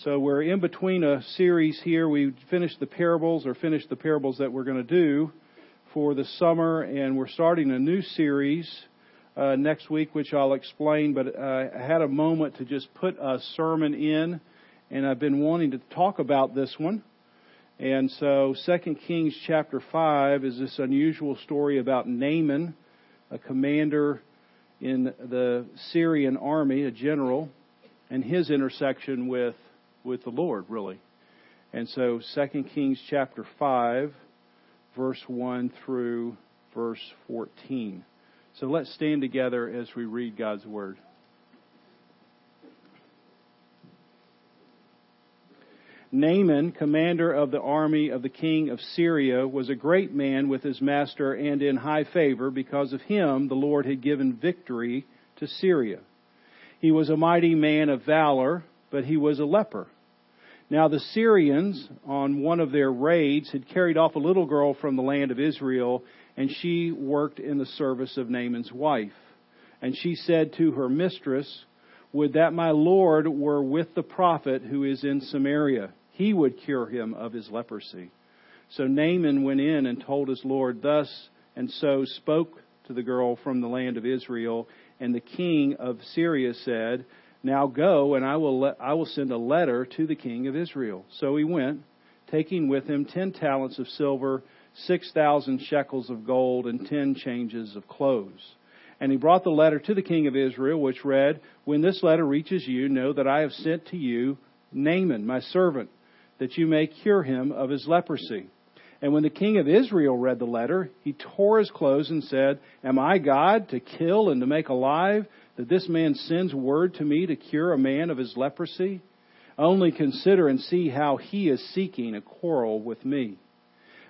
So we're in between a series here. We finished the parables or finished the parables that we're going to do for the summer, and we're starting a new series uh, next week, which I'll explain. But uh, I had a moment to just put a sermon in, and I've been wanting to talk about this one. And so, Second Kings chapter five is this unusual story about Naaman, a commander in the Syrian army, a general, and his intersection with with the Lord, really. And so 2 Kings chapter 5, verse 1 through verse 14. So let's stand together as we read God's Word. Naaman, commander of the army of the king of Syria, was a great man with his master and in high favor. Because of him, the Lord had given victory to Syria. He was a mighty man of valor, but he was a leper. Now the Syrians, on one of their raids, had carried off a little girl from the land of Israel, and she worked in the service of Naaman's wife. And she said to her mistress, Would that my Lord were with the prophet who is in Samaria. He would cure him of his leprosy. So Naaman went in and told his Lord thus, and so spoke to the girl from the land of Israel. And the king of Syria said, now go, and I will, let, I will send a letter to the king of Israel. So he went, taking with him ten talents of silver, six thousand shekels of gold, and ten changes of clothes. And he brought the letter to the king of Israel, which read, When this letter reaches you, know that I have sent to you Naaman, my servant, that you may cure him of his leprosy. And when the king of Israel read the letter, he tore his clothes and said, Am I God to kill and to make alive? That this man sends word to me to cure a man of his leprosy? Only consider and see how he is seeking a quarrel with me.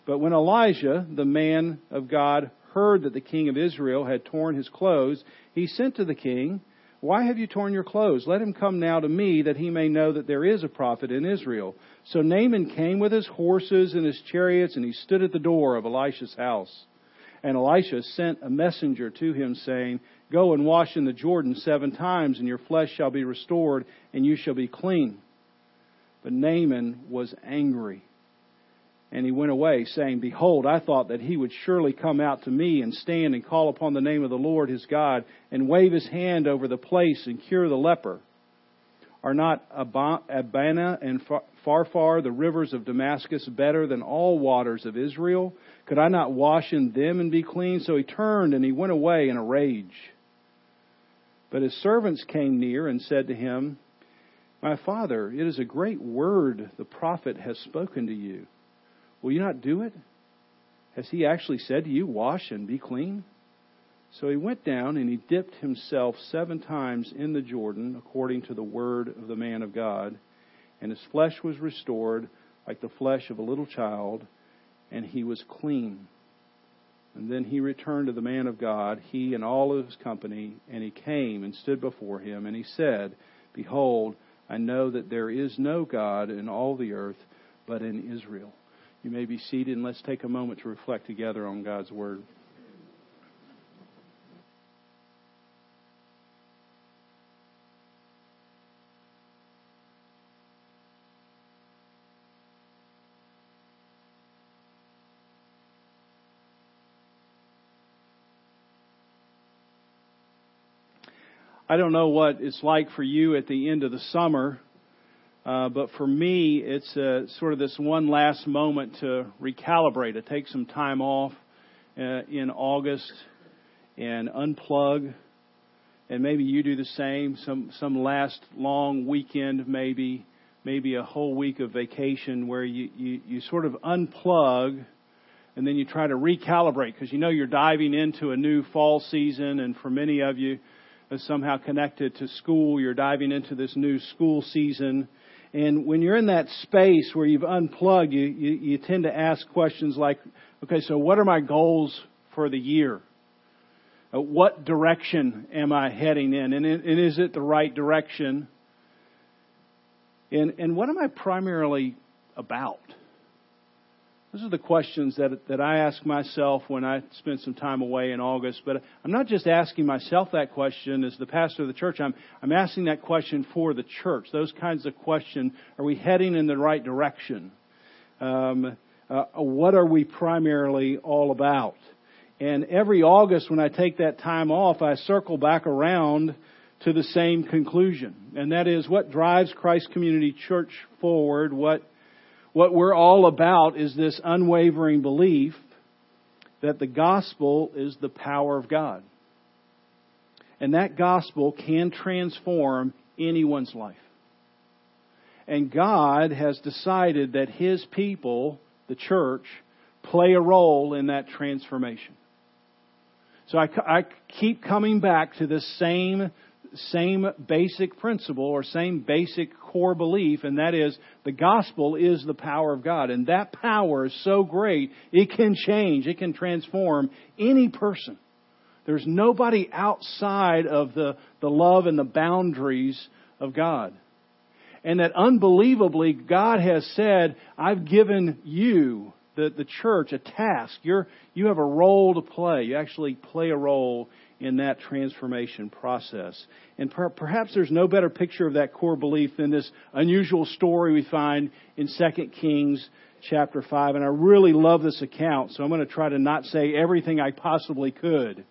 But when Elisha, the man of God, heard that the king of Israel had torn his clothes, he sent to the king, Why have you torn your clothes? Let him come now to me, that he may know that there is a prophet in Israel. So Naaman came with his horses and his chariots, and he stood at the door of Elisha's house. And Elisha sent a messenger to him, saying, Go and wash in the Jordan seven times, and your flesh shall be restored, and you shall be clean. But Naaman was angry. And he went away, saying, Behold, I thought that he would surely come out to me and stand and call upon the name of the Lord his God, and wave his hand over the place and cure the leper. Are not Abana and Pharpar, the rivers of Damascus, better than all waters of Israel? Could I not wash in them and be clean? So he turned and he went away in a rage. But his servants came near and said to him, My father, it is a great word the prophet has spoken to you. Will you not do it? Has he actually said to you, Wash and be clean? So he went down and he dipped himself seven times in the Jordan, according to the word of the man of God, and his flesh was restored like the flesh of a little child, and he was clean. And then he returned to the man of God, he and all of his company, and he came and stood before him, and he said, Behold, I know that there is no God in all the earth but in Israel. You may be seated, and let's take a moment to reflect together on God's word. I don't know what it's like for you at the end of the summer, uh, but for me, it's uh, sort of this one last moment to recalibrate, to take some time off uh, in August and unplug. And maybe you do the same. Some some last long weekend, maybe maybe a whole week of vacation where you you, you sort of unplug and then you try to recalibrate because you know you're diving into a new fall season, and for many of you is somehow connected to school. You're diving into this new school season. And when you're in that space where you've unplugged, you, you, you tend to ask questions like, okay, so what are my goals for the year? Uh, what direction am I heading in? And, and is it the right direction? And, and what am I primarily about? Those are the questions that, that I ask myself when I spend some time away in August. But I'm not just asking myself that question as the pastor of the church. I'm, I'm asking that question for the church. Those kinds of questions. Are we heading in the right direction? Um, uh, what are we primarily all about? And every August when I take that time off, I circle back around to the same conclusion. And that is what drives Christ Community Church forward, what what we're all about is this unwavering belief that the gospel is the power of God. And that gospel can transform anyone's life. And God has decided that His people, the church, play a role in that transformation. So I, I keep coming back to this same same basic principle or same basic core belief, and that is the gospel is the power of God. And that power is so great, it can change, it can transform any person. There's nobody outside of the, the love and the boundaries of God. And that unbelievably, God has said, I've given you, the, the church, a task. You're, you have a role to play. You actually play a role in that transformation process. And per- perhaps there's no better picture of that core belief than this unusual story we find in 2 Kings chapter 5. And I really love this account, so I'm going to try to not say everything I possibly could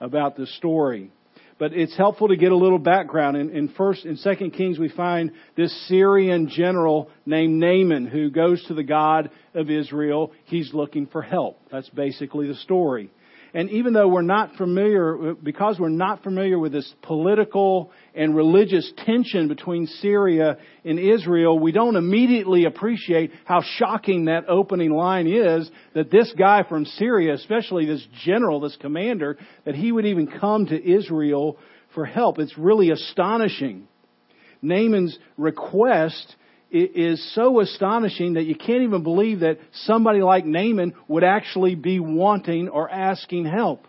about this story. But it's helpful to get a little background. In, in first, in Second Kings, we find this Syrian general named Naaman who goes to the God of Israel. He's looking for help. That's basically the story. And even though we're not familiar, because we're not familiar with this political and religious tension between Syria and Israel, we don't immediately appreciate how shocking that opening line is that this guy from Syria, especially this general, this commander, that he would even come to Israel for help. It's really astonishing. Naaman's request is so astonishing that you can't even believe that somebody like Naaman would actually be wanting or asking help.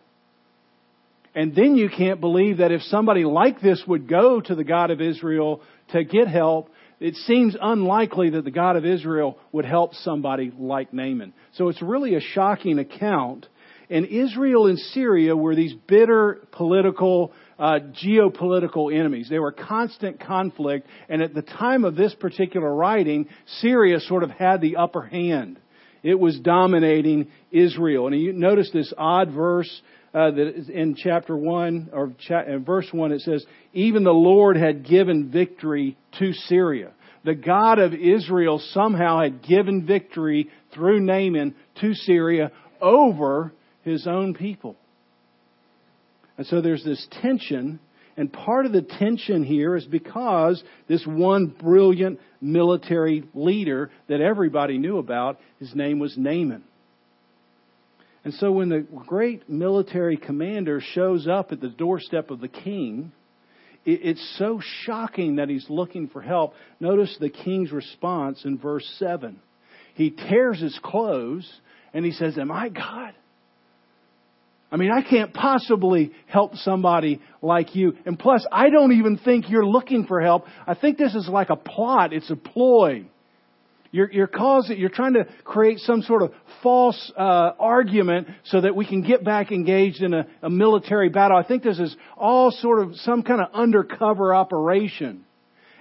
And then you can't believe that if somebody like this would go to the God of Israel to get help, it seems unlikely that the God of Israel would help somebody like Naaman. So it's really a shocking account. And Israel and Syria were these bitter political uh, geopolitical enemies. They were constant conflict, and at the time of this particular writing, Syria sort of had the upper hand. It was dominating Israel. And you notice this odd verse uh, that is in chapter 1, or cha- verse 1, it says, Even the Lord had given victory to Syria. The God of Israel somehow had given victory through Naaman to Syria over his own people. And so there's this tension, and part of the tension here is because this one brilliant military leader that everybody knew about, his name was Naaman. And so when the great military commander shows up at the doorstep of the king, it's so shocking that he's looking for help. Notice the king's response in verse 7. He tears his clothes and he says, Am I God? I mean, I can't possibly help somebody like you. And plus, I don't even think you're looking for help. I think this is like a plot. It's a ploy. You're, you're causing, you're trying to create some sort of false uh, argument so that we can get back engaged in a, a military battle. I think this is all sort of some kind of undercover operation.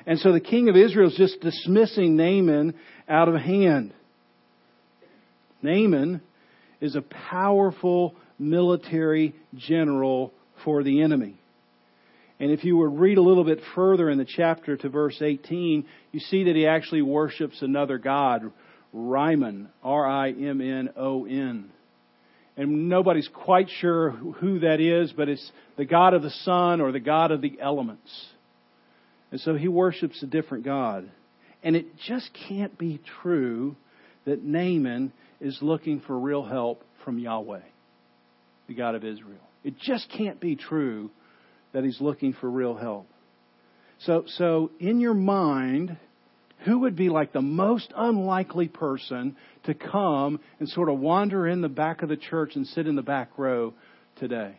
And so the king of Israel is just dismissing Naaman out of hand. Naaman is a powerful military general for the enemy. And if you would read a little bit further in the chapter to verse 18, you see that he actually worships another god, Rimmon, R-I-M-N-O-N. And nobody's quite sure who that is, but it's the god of the sun or the god of the elements. And so he worships a different god. And it just can't be true that Naaman is looking for real help from Yahweh the God of Israel. It just can't be true that he's looking for real help. So, so in your mind, who would be like the most unlikely person to come and sort of wander in the back of the church and sit in the back row today?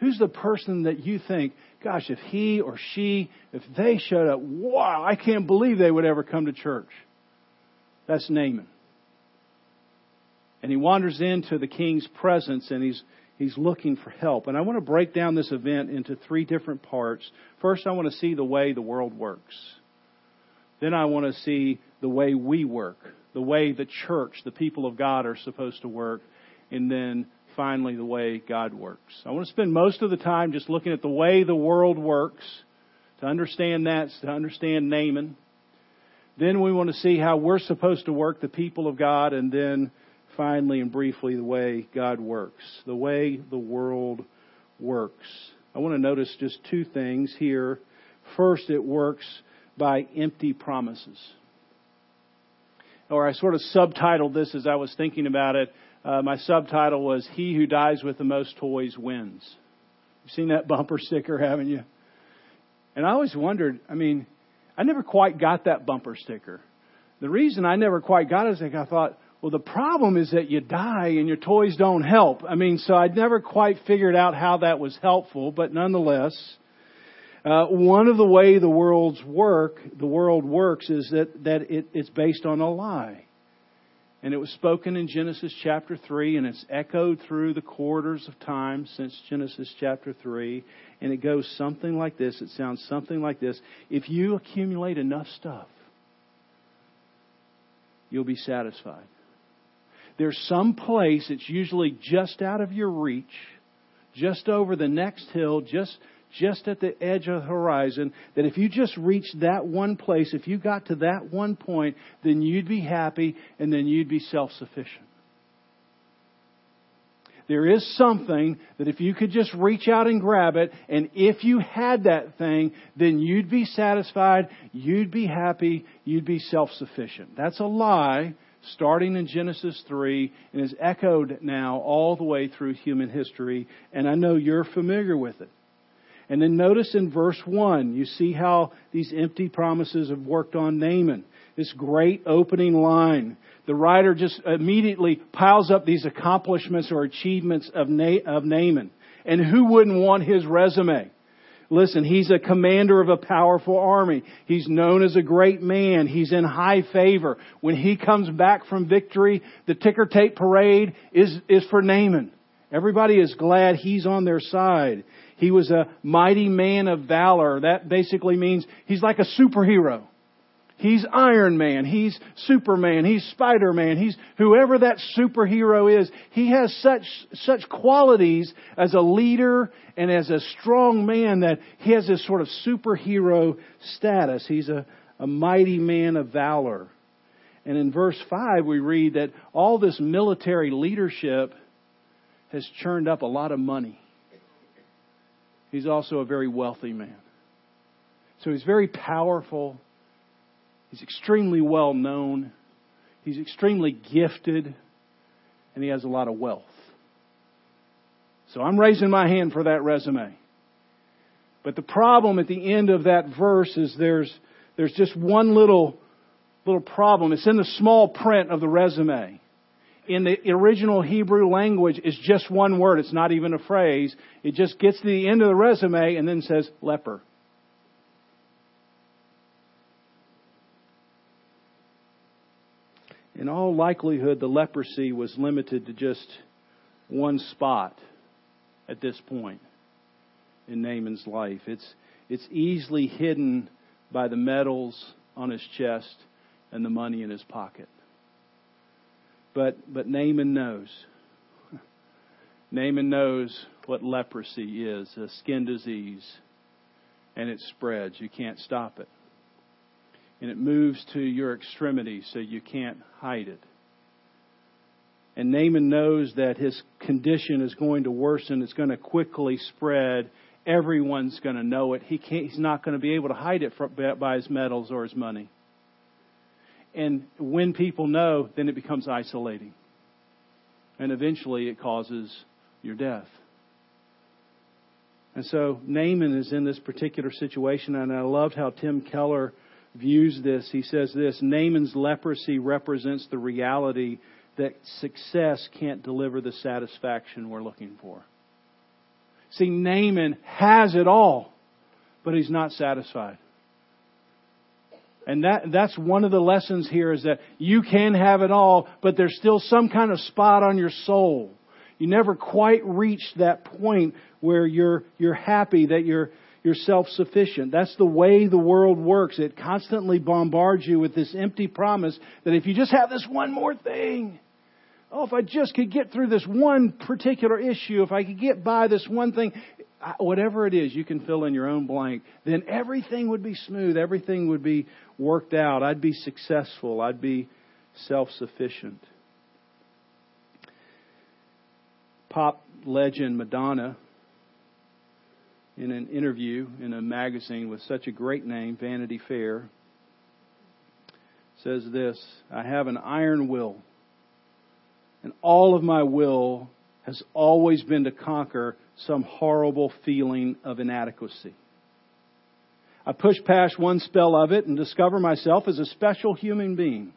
Who's the person that you think, gosh, if he or she, if they showed up, wow, I can't believe they would ever come to church? That's Naaman. And he wanders into the king's presence and he's, he's looking for help. And I want to break down this event into three different parts. First, I want to see the way the world works. Then I want to see the way we work, the way the church, the people of God are supposed to work. And then finally, the way God works. I want to spend most of the time just looking at the way the world works. To understand that, to understand Naaman. Then we want to see how we're supposed to work, the people of God, and then finally and briefly the way God works, the way the world works. I want to notice just two things here. First, it works by empty promises. Or I sort of subtitled this as I was thinking about it. Uh, my subtitle was He Who Dies with the Most Toys Wins. You've seen that bumper sticker, haven't you? And I always wondered, I mean, I never quite got that bumper sticker. The reason I never quite got it is like I thought, well, the problem is that you die and your toys don't help. I mean, so I'd never quite figured out how that was helpful, but nonetheless, uh, one of the way the world's work, the world works, is that that it, it's based on a lie, and it was spoken in Genesis chapter three, and it's echoed through the quarters of time since Genesis chapter three, and it goes something like this. It sounds something like this: If you accumulate enough stuff, you'll be satisfied. There's some place, it's usually just out of your reach, just over the next hill, just, just at the edge of the horizon, that if you just reached that one place, if you got to that one point, then you'd be happy and then you'd be self sufficient. There is something that if you could just reach out and grab it, and if you had that thing, then you'd be satisfied, you'd be happy, you'd be self sufficient. That's a lie starting in Genesis 3 and is echoed now all the way through human history, and I know you're familiar with it. And then notice in verse 1, you see how these empty promises have worked on Naaman. This great opening line. The writer just immediately piles up these accomplishments or achievements of, Na- of Naaman. And who wouldn't want his resume? Listen, he's a commander of a powerful army. He's known as a great man. He's in high favor. When he comes back from victory, the ticker tape parade is, is for Naaman. Everybody is glad he's on their side. He was a mighty man of valor. That basically means he's like a superhero. He's Iron Man. He's Superman. He's Spider-Man. He's whoever that superhero is. He has such, such qualities as a leader and as a strong man that he has this sort of superhero status. He's a, a mighty man of valor. And in verse 5 we read that all this military leadership has churned up a lot of money. He's also a very wealthy man. So he's very powerful He's extremely well known. He's extremely gifted. And he has a lot of wealth. So I'm raising my hand for that resume. But the problem at the end of that verse is there's, there's just one little, little problem. It's in the small print of the resume. In the original Hebrew language, it's just one word. It's not even a phrase. It just gets to the end of the resume and then says leper. In all likelihood, the leprosy was limited to just one spot at this point in Naaman's life. It's, it's easily hidden by the medals on his chest and the money in his pocket. But, but Naaman knows. Naaman knows what leprosy is a skin disease, and it spreads. You can't stop it and it moves to your extremities so you can't hide it. And Naaman knows that his condition is going to worsen. It's going to quickly spread. Everyone's going to know it. He can't, he's not going to be able to hide it by his medals or his money. And when people know, then it becomes isolating. And eventually it causes your death. And so Naaman is in this particular situation, and I loved how Tim Keller views this. He says this Naaman's leprosy represents the reality that success can't deliver the satisfaction we're looking for. See, Naaman has it all, but he's not satisfied. And that, that's one of the lessons here is that you can have it all, but there's still some kind of spot on your soul. You never quite reach that point where you're, you're happy that you're, you're self-sufficient. That's the way the world works. It constantly bombards you with this empty promise that if you just have this one more thing, oh, if I just could get through this one particular issue, if I could get by this one thing, whatever it is, you can fill in your own blank, then everything would be smooth. Everything would be worked out. I'd be successful. I'd be self-sufficient. Pop legend Madonna, in an interview in a magazine with such a great name, Vanity Fair, says this I have an iron will, and all of my will has always been to conquer some horrible feeling of inadequacy. I push past one spell of it and discover myself as a special human being.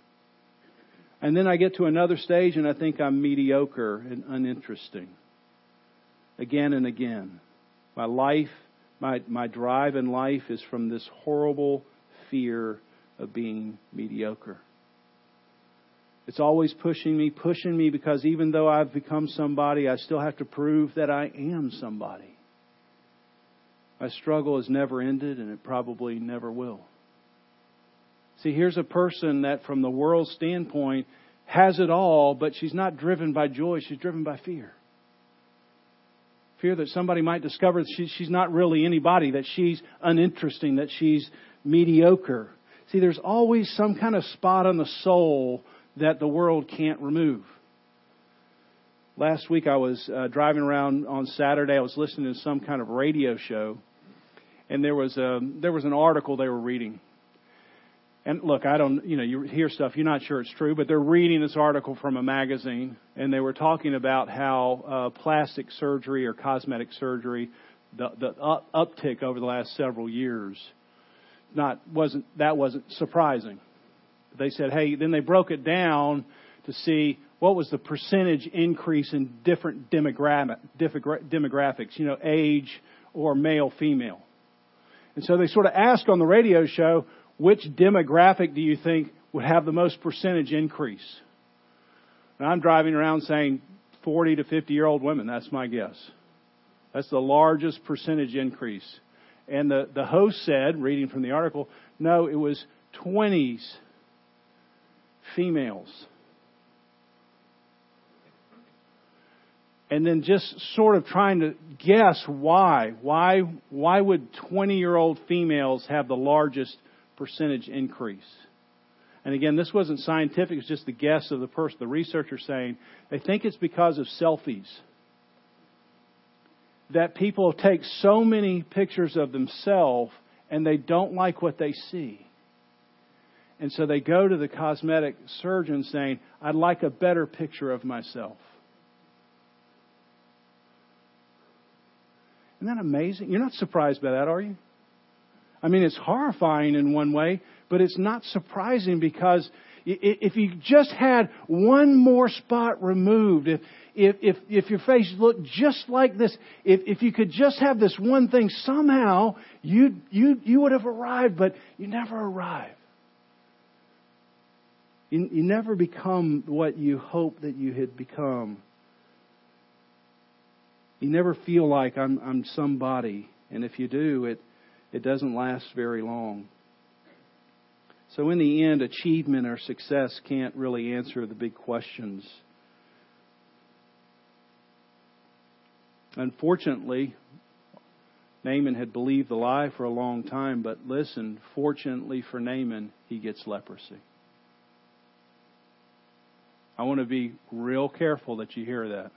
And then I get to another stage and I think I'm mediocre and uninteresting. Again and again. My life, my, my drive in life is from this horrible fear of being mediocre. It's always pushing me, pushing me because even though I've become somebody, I still have to prove that I am somebody. My struggle has never ended and it probably never will. See, here's a person that from the world's standpoint has it all, but she's not driven by joy, she's driven by fear. Fear that somebody might discover that she's not really anybody, that she's uninteresting, that she's mediocre. See, there's always some kind of spot on the soul that the world can't remove. Last week I was uh, driving around on Saturday. I was listening to some kind of radio show, and there was a there was an article they were reading. And look, I don't, you know, you hear stuff you're not sure it's true, but they're reading this article from a magazine, and they were talking about how uh, plastic surgery or cosmetic surgery, the the up- uptick over the last several years, not wasn't that wasn't surprising they said, hey, then they broke it down to see what was the percentage increase in different demographic, demographics, you know, age or male, female. And so they sort of asked on the radio show, which demographic do you think would have the most percentage increase? And I'm driving around saying 40 to 50 year old women. That's my guess. That's the largest percentage increase. And the, the host said, reading from the article, no, it was 20s females. And then just sort of trying to guess why. Why, why would 20 year old females have the largest percentage increase? And again, this wasn't scientific, it's just the guess of the person, the researcher saying they think it's because of selfies. That people take so many pictures of themselves and they don't like what they see. And so they go to the cosmetic surgeon saying, I'd like a better picture of myself. Isn't that amazing? You're not surprised by that, are you? I mean, it's horrifying in one way, but it's not surprising because if you just had one more spot removed, if, if, if, if your face looked just like this, if, if you could just have this one thing, somehow you, you, you would have arrived, but you never arrived. You, you never become what you hope that you had become. You never feel like I'm, I'm somebody. And if you do, it, it doesn't last very long. So, in the end, achievement or success can't really answer the big questions. Unfortunately, Naaman had believed the lie for a long time, but listen, fortunately for Naaman, he gets leprosy. I want to be real careful that you hear that.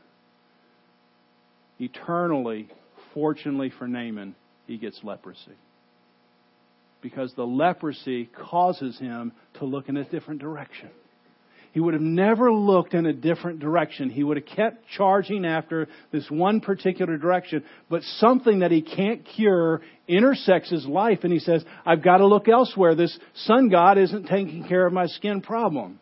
Eternally, fortunately for Naaman, he gets leprosy. Because the leprosy causes him to look in a different direction. He would have never looked in a different direction. He would have kept charging after this one particular direction, but something that he can't cure intersects his life and he says, I've got to look elsewhere. This sun god isn't taking care of my skin problem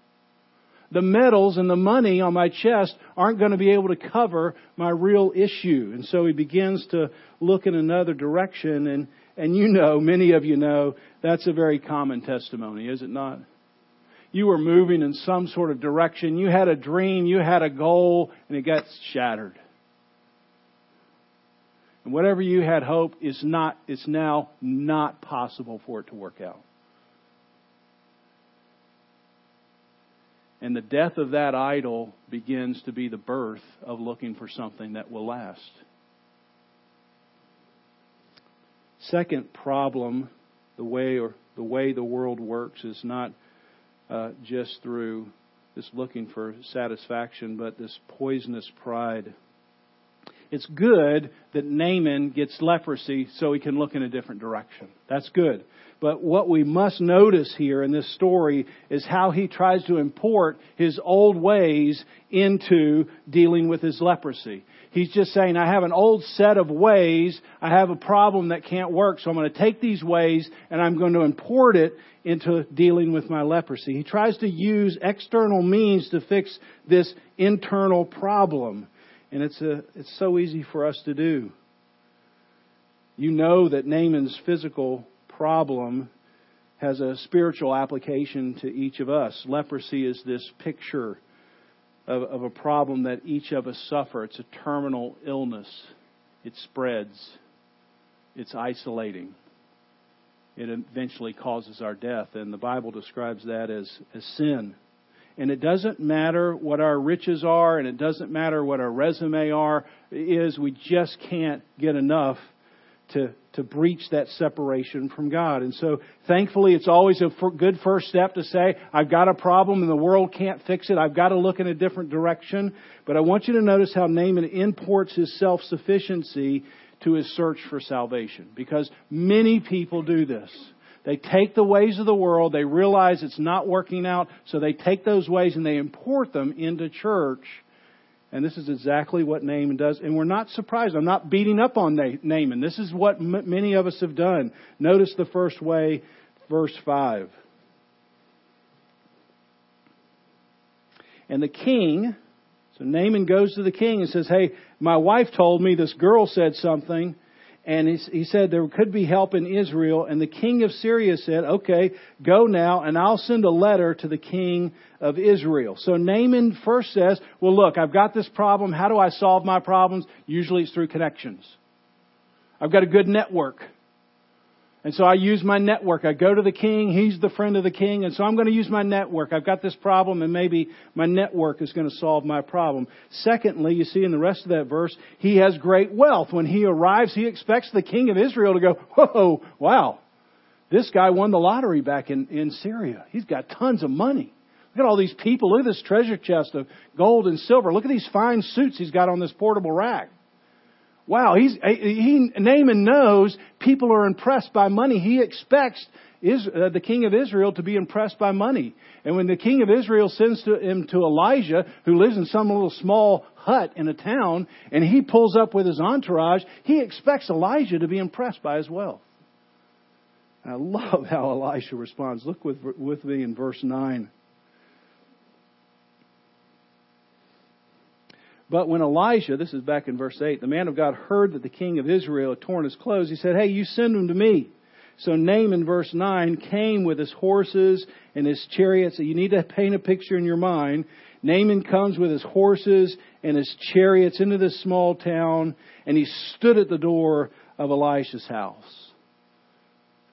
the medals and the money on my chest aren't going to be able to cover my real issue. And so he begins to look in another direction and, And you know, many of you know, that's a very common testimony, is it not? You were moving in some sort of direction. You had a dream. You had a goal and it got shattered. And whatever you had hope is not, it's now not possible for it to work out. And the death of that idol begins to be the birth of looking for something that will last. Second problem, the way or the way the world works is not uh, just through this looking for satisfaction, but this poisonous pride. It's good that Naaman gets leprosy so he can look in a different direction. That's good. But what we must notice here in this story is how he tries to import his old ways into dealing with his leprosy. He's just saying, I have an old set of ways. I have a problem that can't work. So I'm going to take these ways and I'm going to import it into dealing with my leprosy. He tries to use external means to fix this internal problem. And it's a, it's so easy for us to do. You know that Naaman's physical problem has a spiritual application to each of us. Leprosy is this picture of, of, a problem that each of us suffer. It's a terminal illness. It spreads. It's isolating. It eventually causes our death. And the Bible describes that as, as sin. And it doesn't matter what our riches are, and it doesn't matter what our resume are, is we just can't get enough to, to breach that separation from God. And so, thankfully, it's always a good first step to say, I've got a problem and the world can't fix it. I've got to look in a different direction. But I want you to notice how Naaman imports his self sufficiency to his search for salvation. Because many people do this. They take the ways of the world, they realize it's not working out, so they take those ways and they import them into church and this is exactly what Naaman does. And we're not surprised. I'm not beating up on Naaman. This is what m- many of us have done. Notice the first way, verse 5. And the king, so Naaman goes to the king and says, Hey, my wife told me this girl said something and he, said there could be help in Israel. And the king of Syria said, okay, go now and I'll send a letter to the king of Israel. So Naaman first says, well look, I've got this problem. How do I solve my problems? Usually it's through connections. I've got a good network. And so I use my network. I go to the king. He's the friend of the king. And so I'm going to use my network. I've got this problem and maybe my network is going to solve my problem. Secondly, you see in the rest of that verse, he has great wealth. When he arrives, he expects the king of Israel to go, whoa, wow. This guy won the lottery back in, in Syria. He's got tons of money. Look at all these people. Look at this treasure chest of gold and silver. Look at these fine suits he's got on this portable rack. Wow, he's, he, Naaman knows people are impressed by money. He expects is, uh, the king of Israel to be impressed by money. And when the king of Israel sends to, him to Elijah, who lives in some little small hut in a town, and he pulls up with his entourage, he expects Elijah to be impressed by his wealth. I love how Elisha responds. Look with, with me in verse 9. But when Elisha, this is back in verse 8, the man of God heard that the king of Israel had torn his clothes, he said, Hey, you send him to me. So Naaman, verse 9, came with his horses and his chariots. So You need to paint a picture in your mind. Naaman comes with his horses and his chariots into this small town, and he stood at the door of Elisha's house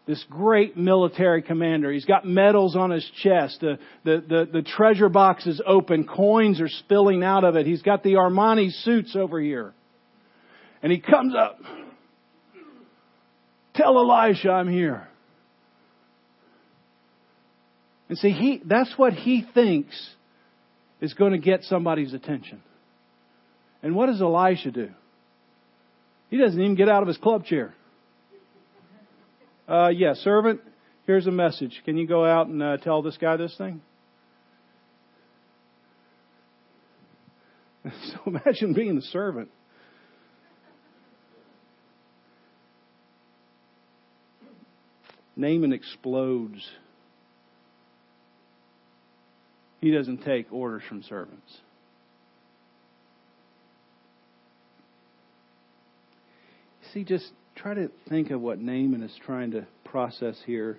this great military commander. He's got medals on his chest. The, the, the, the, treasure box is open. Coins are spilling out of it. He's got the Armani suits over here. And he comes up. Tell Elisha I'm here. And see, he, that's what he thinks is going to get somebody's attention. And what does Elisha do? He doesn't even get out of his club chair. Uh, yeah, servant, here's a message. Can you go out and uh, tell this guy this thing? So imagine being the servant. Naaman explodes. He doesn't take orders from servants. See, just try to think of what Naaman is trying to process here.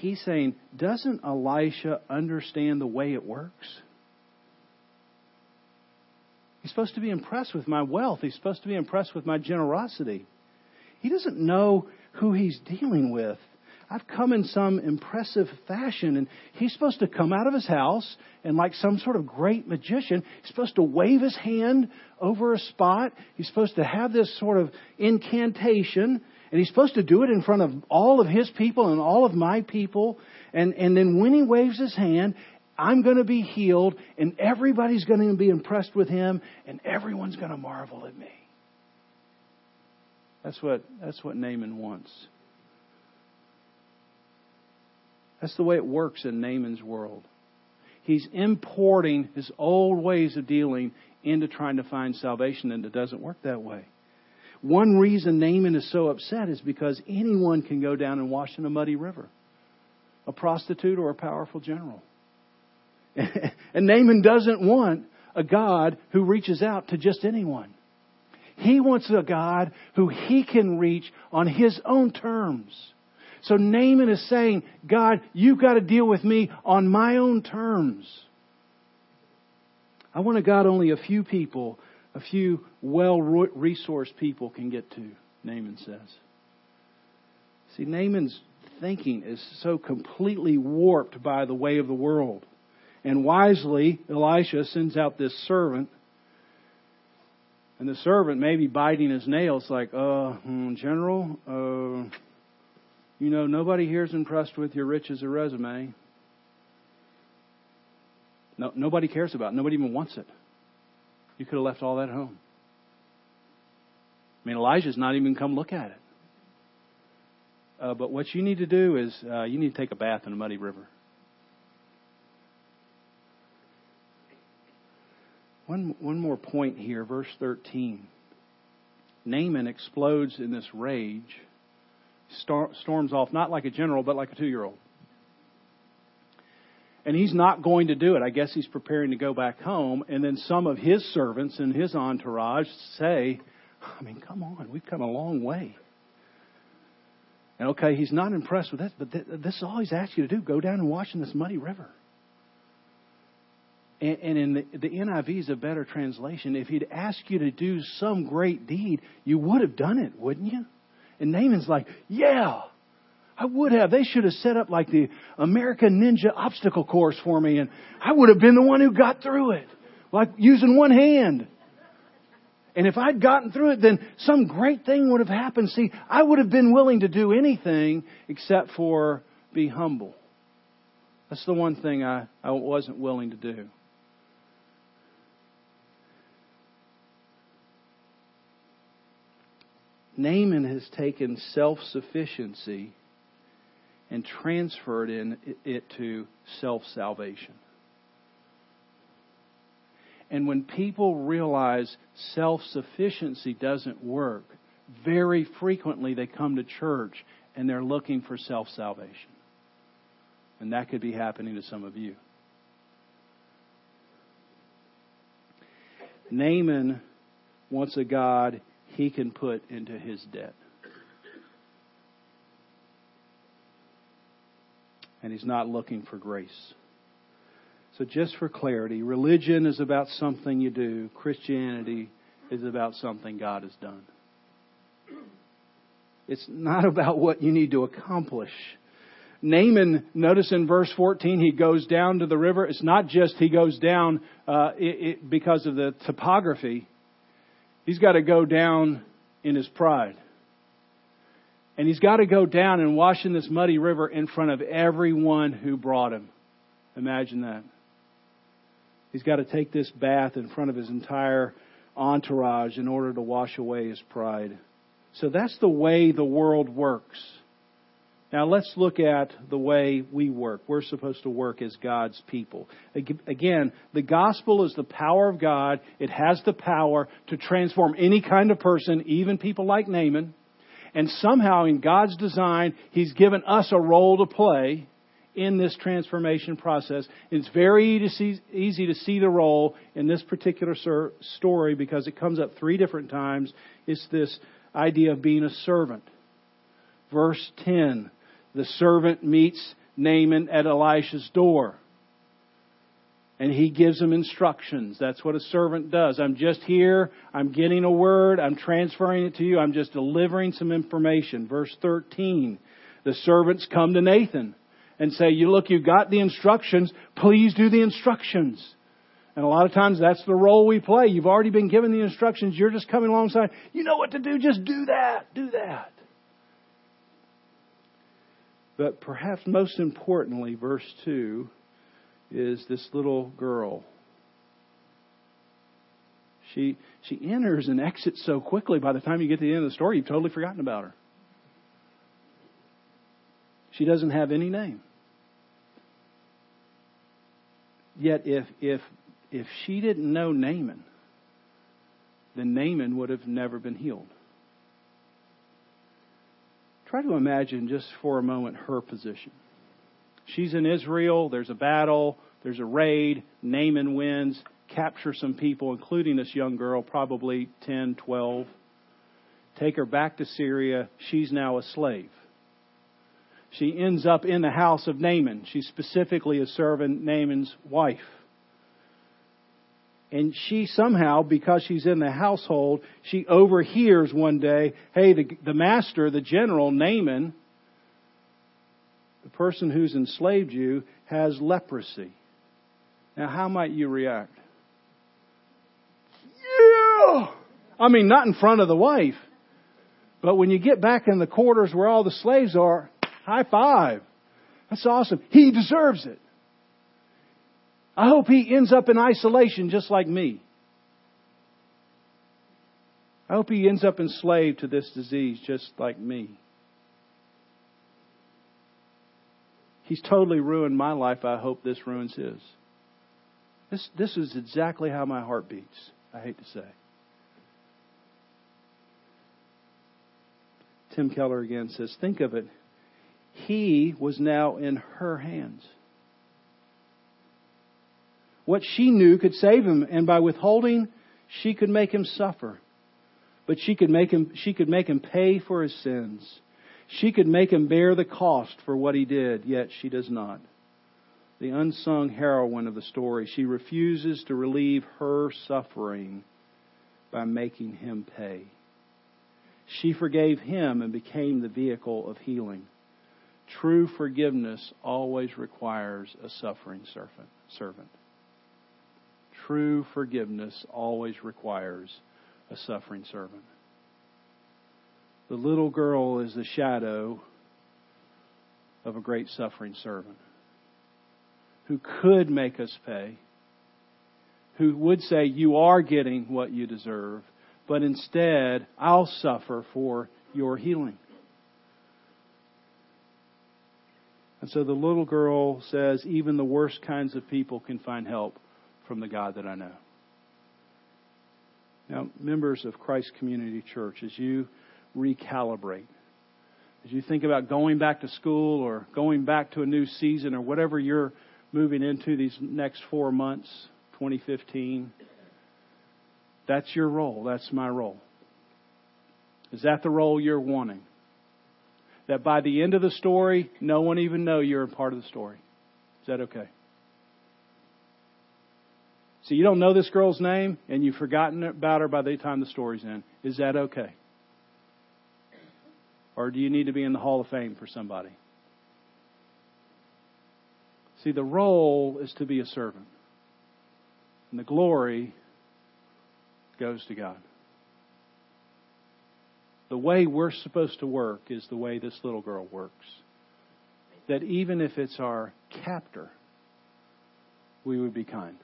He's saying, doesn't Elisha understand the way it works? He's supposed to be impressed with my wealth. He's supposed to be impressed with my generosity. He doesn't know who he's dealing with. I've come in some impressive fashion, and he's supposed to come out of his house and, like some sort of great magician, he's supposed to wave his hand over a spot. He's supposed to have this sort of incantation, and he's supposed to do it in front of all of his people and all of my people. And, and then when he waves his hand, I'm going to be healed, and everybody's going to be impressed with him, and everyone's going to marvel at me. That's what, that's what Naaman wants. That's the way it works in Naaman's world. He's importing his old ways of dealing into trying to find salvation, and it doesn't work that way. One reason Naaman is so upset is because anyone can go down and wash in a muddy river a prostitute or a powerful general. and Naaman doesn't want a God who reaches out to just anyone. He wants a God who he can reach on his own terms. So Naaman is saying, God, you've got to deal with me on my own terms. I want a God only a few people, a few well resourced people can get to, Naaman says. See, Naaman's thinking is so completely warped by the way of the world. And wisely, Elisha sends out this servant. And the servant may be biting his nails, like, uh, hmm, General, uh, you know, nobody here is impressed with your riches or resume. No, nobody cares about it. Nobody even wants it. You could have left all that at home. I mean, Elijah's not even come look at it. Uh, but what you need to do is uh, you need to take a bath in a muddy river. One, one more point here, verse 13. Naaman explodes in this rage storms off, not like a general, but like a two year old. And he's not going to do it. I guess he's preparing to go back home. And then some of his servants and his entourage say, I mean, come on, we've come a long way. And okay, he's not impressed with that, but this is all he's asked you to do go down and wash in this muddy river. And, and in the, the NIV is a better translation. If he'd asked you to do some great deed, you would have done it, wouldn't you? And Naaman's like, yeah, I would have. They should have set up like the American Ninja obstacle course for me, and I would have been the one who got through it, like using one hand. And if I'd gotten through it, then some great thing would have happened. See, I would have been willing to do anything except for be humble. That's the one thing I, I wasn't willing to do. Naaman has taken self sufficiency and transferred in it to self salvation. And when people realize self sufficiency doesn't work, very frequently they come to church and they're looking for self salvation. And that could be happening to some of you. Naaman wants a God he can put into his debt. And he's not looking for grace. So, just for clarity, religion is about something you do, Christianity is about something God has done. It's not about what you need to accomplish. Naaman, notice in verse 14, he goes down to the river. It's not just he goes down uh, it, it, because of the topography. He's got to go down in his pride. And he's got to go down and wash in this muddy river in front of everyone who brought him. Imagine that. He's got to take this bath in front of his entire entourage in order to wash away his pride. So that's the way the world works. Now let's look at the way we work. We're supposed to work as God's people. Again, the gospel is the power of God. It has the power to transform any kind of person, even people like Naaman. And somehow in God's design, He's given us a role to play in this transformation process. It's very easy to see the role in this particular story because it comes up three different times. It's this idea of being a servant. Verse 10 the servant meets Naaman at Elisha's door. And he gives him instructions. That's what a servant does. I'm just here. I'm getting a word. I'm transferring it to you. I'm just delivering some information. Verse 13. The servants come to Naaman and say, You look, you've got the instructions. Please do the instructions. And a lot of times that's the role we play. You've already been given the instructions. You're just coming alongside. You know what to do. Just do that. Do that. But perhaps most importantly, verse 2 is this little girl. She, she enters and exits so quickly by the time you get to the end of the story, you've totally forgotten about her. She doesn't have any name. Yet if if if she didn't know Naaman, then Naaman would have never been healed. Try to imagine just for a moment her position. She's in Israel, there's a battle, there's a raid, Naaman wins, capture some people, including this young girl, probably 10, 12. Take her back to Syria. She's now a slave. She ends up in the house of Naaman. She's specifically a servant, Naaman's wife. And she somehow, because she's in the household, she overhears one day, hey, the, the master, the general, Naaman, the person who's enslaved you, has leprosy. Now, how might you react? Yeah! I mean, not in front of the wife. But when you get back in the quarters where all the slaves are, high five. That's awesome. He deserves it. I hope he ends up in isolation just like me. I hope he ends up enslaved to this disease just like me. He's totally ruined my life. I hope this ruins his. This, this is exactly how my heart beats, I hate to say. Tim Keller again says, Think of it. He was now in her hands. What she knew could save him, and by withholding, she could make him suffer. But she could make him, she could make him pay for his sins. She could make him bear the cost for what he did, yet she does not. The unsung heroine of the story, she refuses to relieve her suffering by making him pay. She forgave him and became the vehicle of healing. True forgiveness always requires a suffering servant. True forgiveness always requires a suffering servant. The little girl is the shadow of a great suffering servant who could make us pay, who would say, You are getting what you deserve, but instead, I'll suffer for your healing. And so the little girl says, Even the worst kinds of people can find help from the God that I know. Now, members of Christ Community Church, as you recalibrate, as you think about going back to school or going back to a new season or whatever you're moving into these next four months, 2015, that's your role. That's my role. Is that the role you're wanting? That by the end of the story, no one even know you're a part of the story. Is that okay? So you don't know this girl's name and you've forgotten about her by the time the story's in. Is that okay? Or do you need to be in the Hall of Fame for somebody? See, the role is to be a servant. And the glory goes to God. The way we're supposed to work is the way this little girl works. That even if it's our captor, we would be kind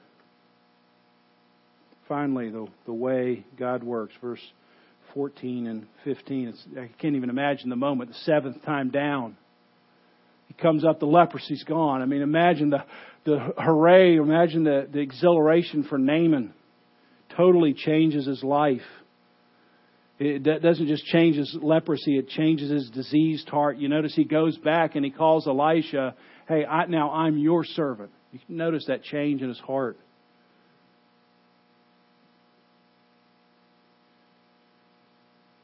finally, the, the way God works, verse 14 and 15. It's, I can't even imagine the moment, the seventh time down. He comes up, the leprosy's gone. I mean, imagine the, the hooray, imagine the, the exhilaration for Naaman. Totally changes his life. It doesn't just change his leprosy, it changes his diseased heart. You notice he goes back and he calls Elisha, Hey, I, now I'm your servant. You notice that change in his heart.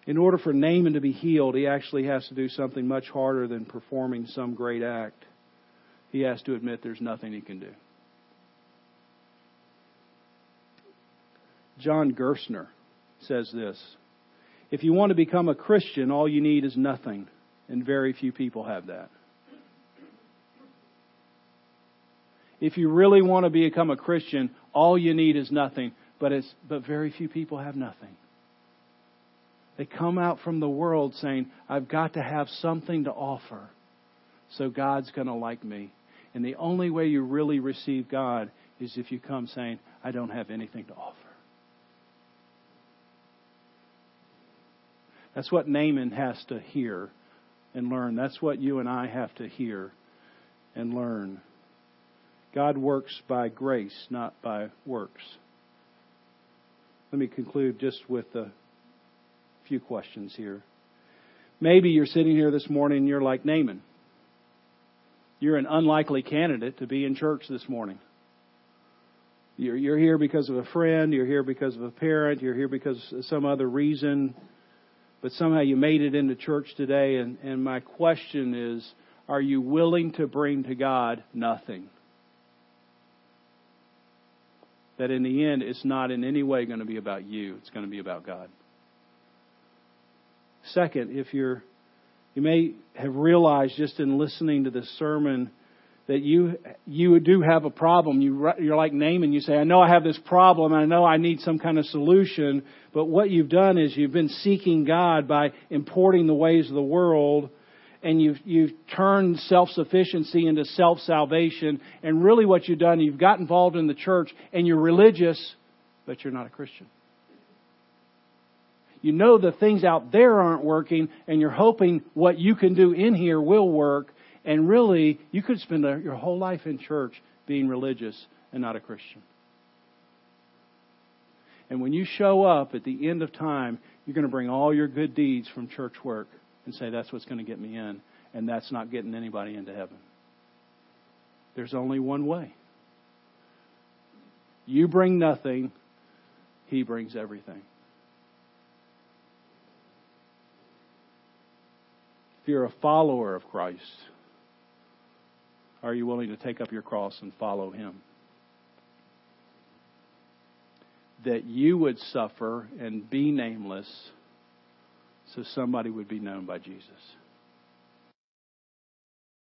In order for Naaman to be healed, he actually has to do something much harder than performing some great act. He has to admit there's nothing he can do. John Gerstner says this If you want to become a Christian, all you need is nothing, and very few people have that. If you really want to become a Christian, all you need is nothing, but it's but very few people have nothing. They come out from the world saying, I've got to have something to offer, so God's going to like me. And the only way you really receive God is if you come saying, I don't have anything to offer. That's what Naaman has to hear and learn. That's what you and I have to hear and learn. God works by grace, not by works. Let me conclude just with a few questions here. Maybe you're sitting here this morning and you're like Naaman. You're an unlikely candidate to be in church this morning. You're, you're here because of a friend, you're here because of a parent, you're here because of some other reason, but somehow you made it into church today. And, and my question is are you willing to bring to God nothing? That in the end, it's not in any way going to be about you, it's going to be about God. Second, if you're, you may have realized just in listening to this sermon that you you do have a problem. You you're like Naaman. You say, "I know I have this problem. I know I need some kind of solution." But what you've done is you've been seeking God by importing the ways of the world, and you've you've turned self sufficiency into self salvation. And really, what you've done, you've got involved in the church, and you're religious, but you're not a Christian. You know the things out there aren't working, and you're hoping what you can do in here will work. And really, you could spend your whole life in church being religious and not a Christian. And when you show up at the end of time, you're going to bring all your good deeds from church work and say, that's what's going to get me in. And that's not getting anybody into heaven. There's only one way. You bring nothing, He brings everything. If you're a follower of Christ, are you willing to take up your cross and follow Him? That you would suffer and be nameless so somebody would be known by Jesus.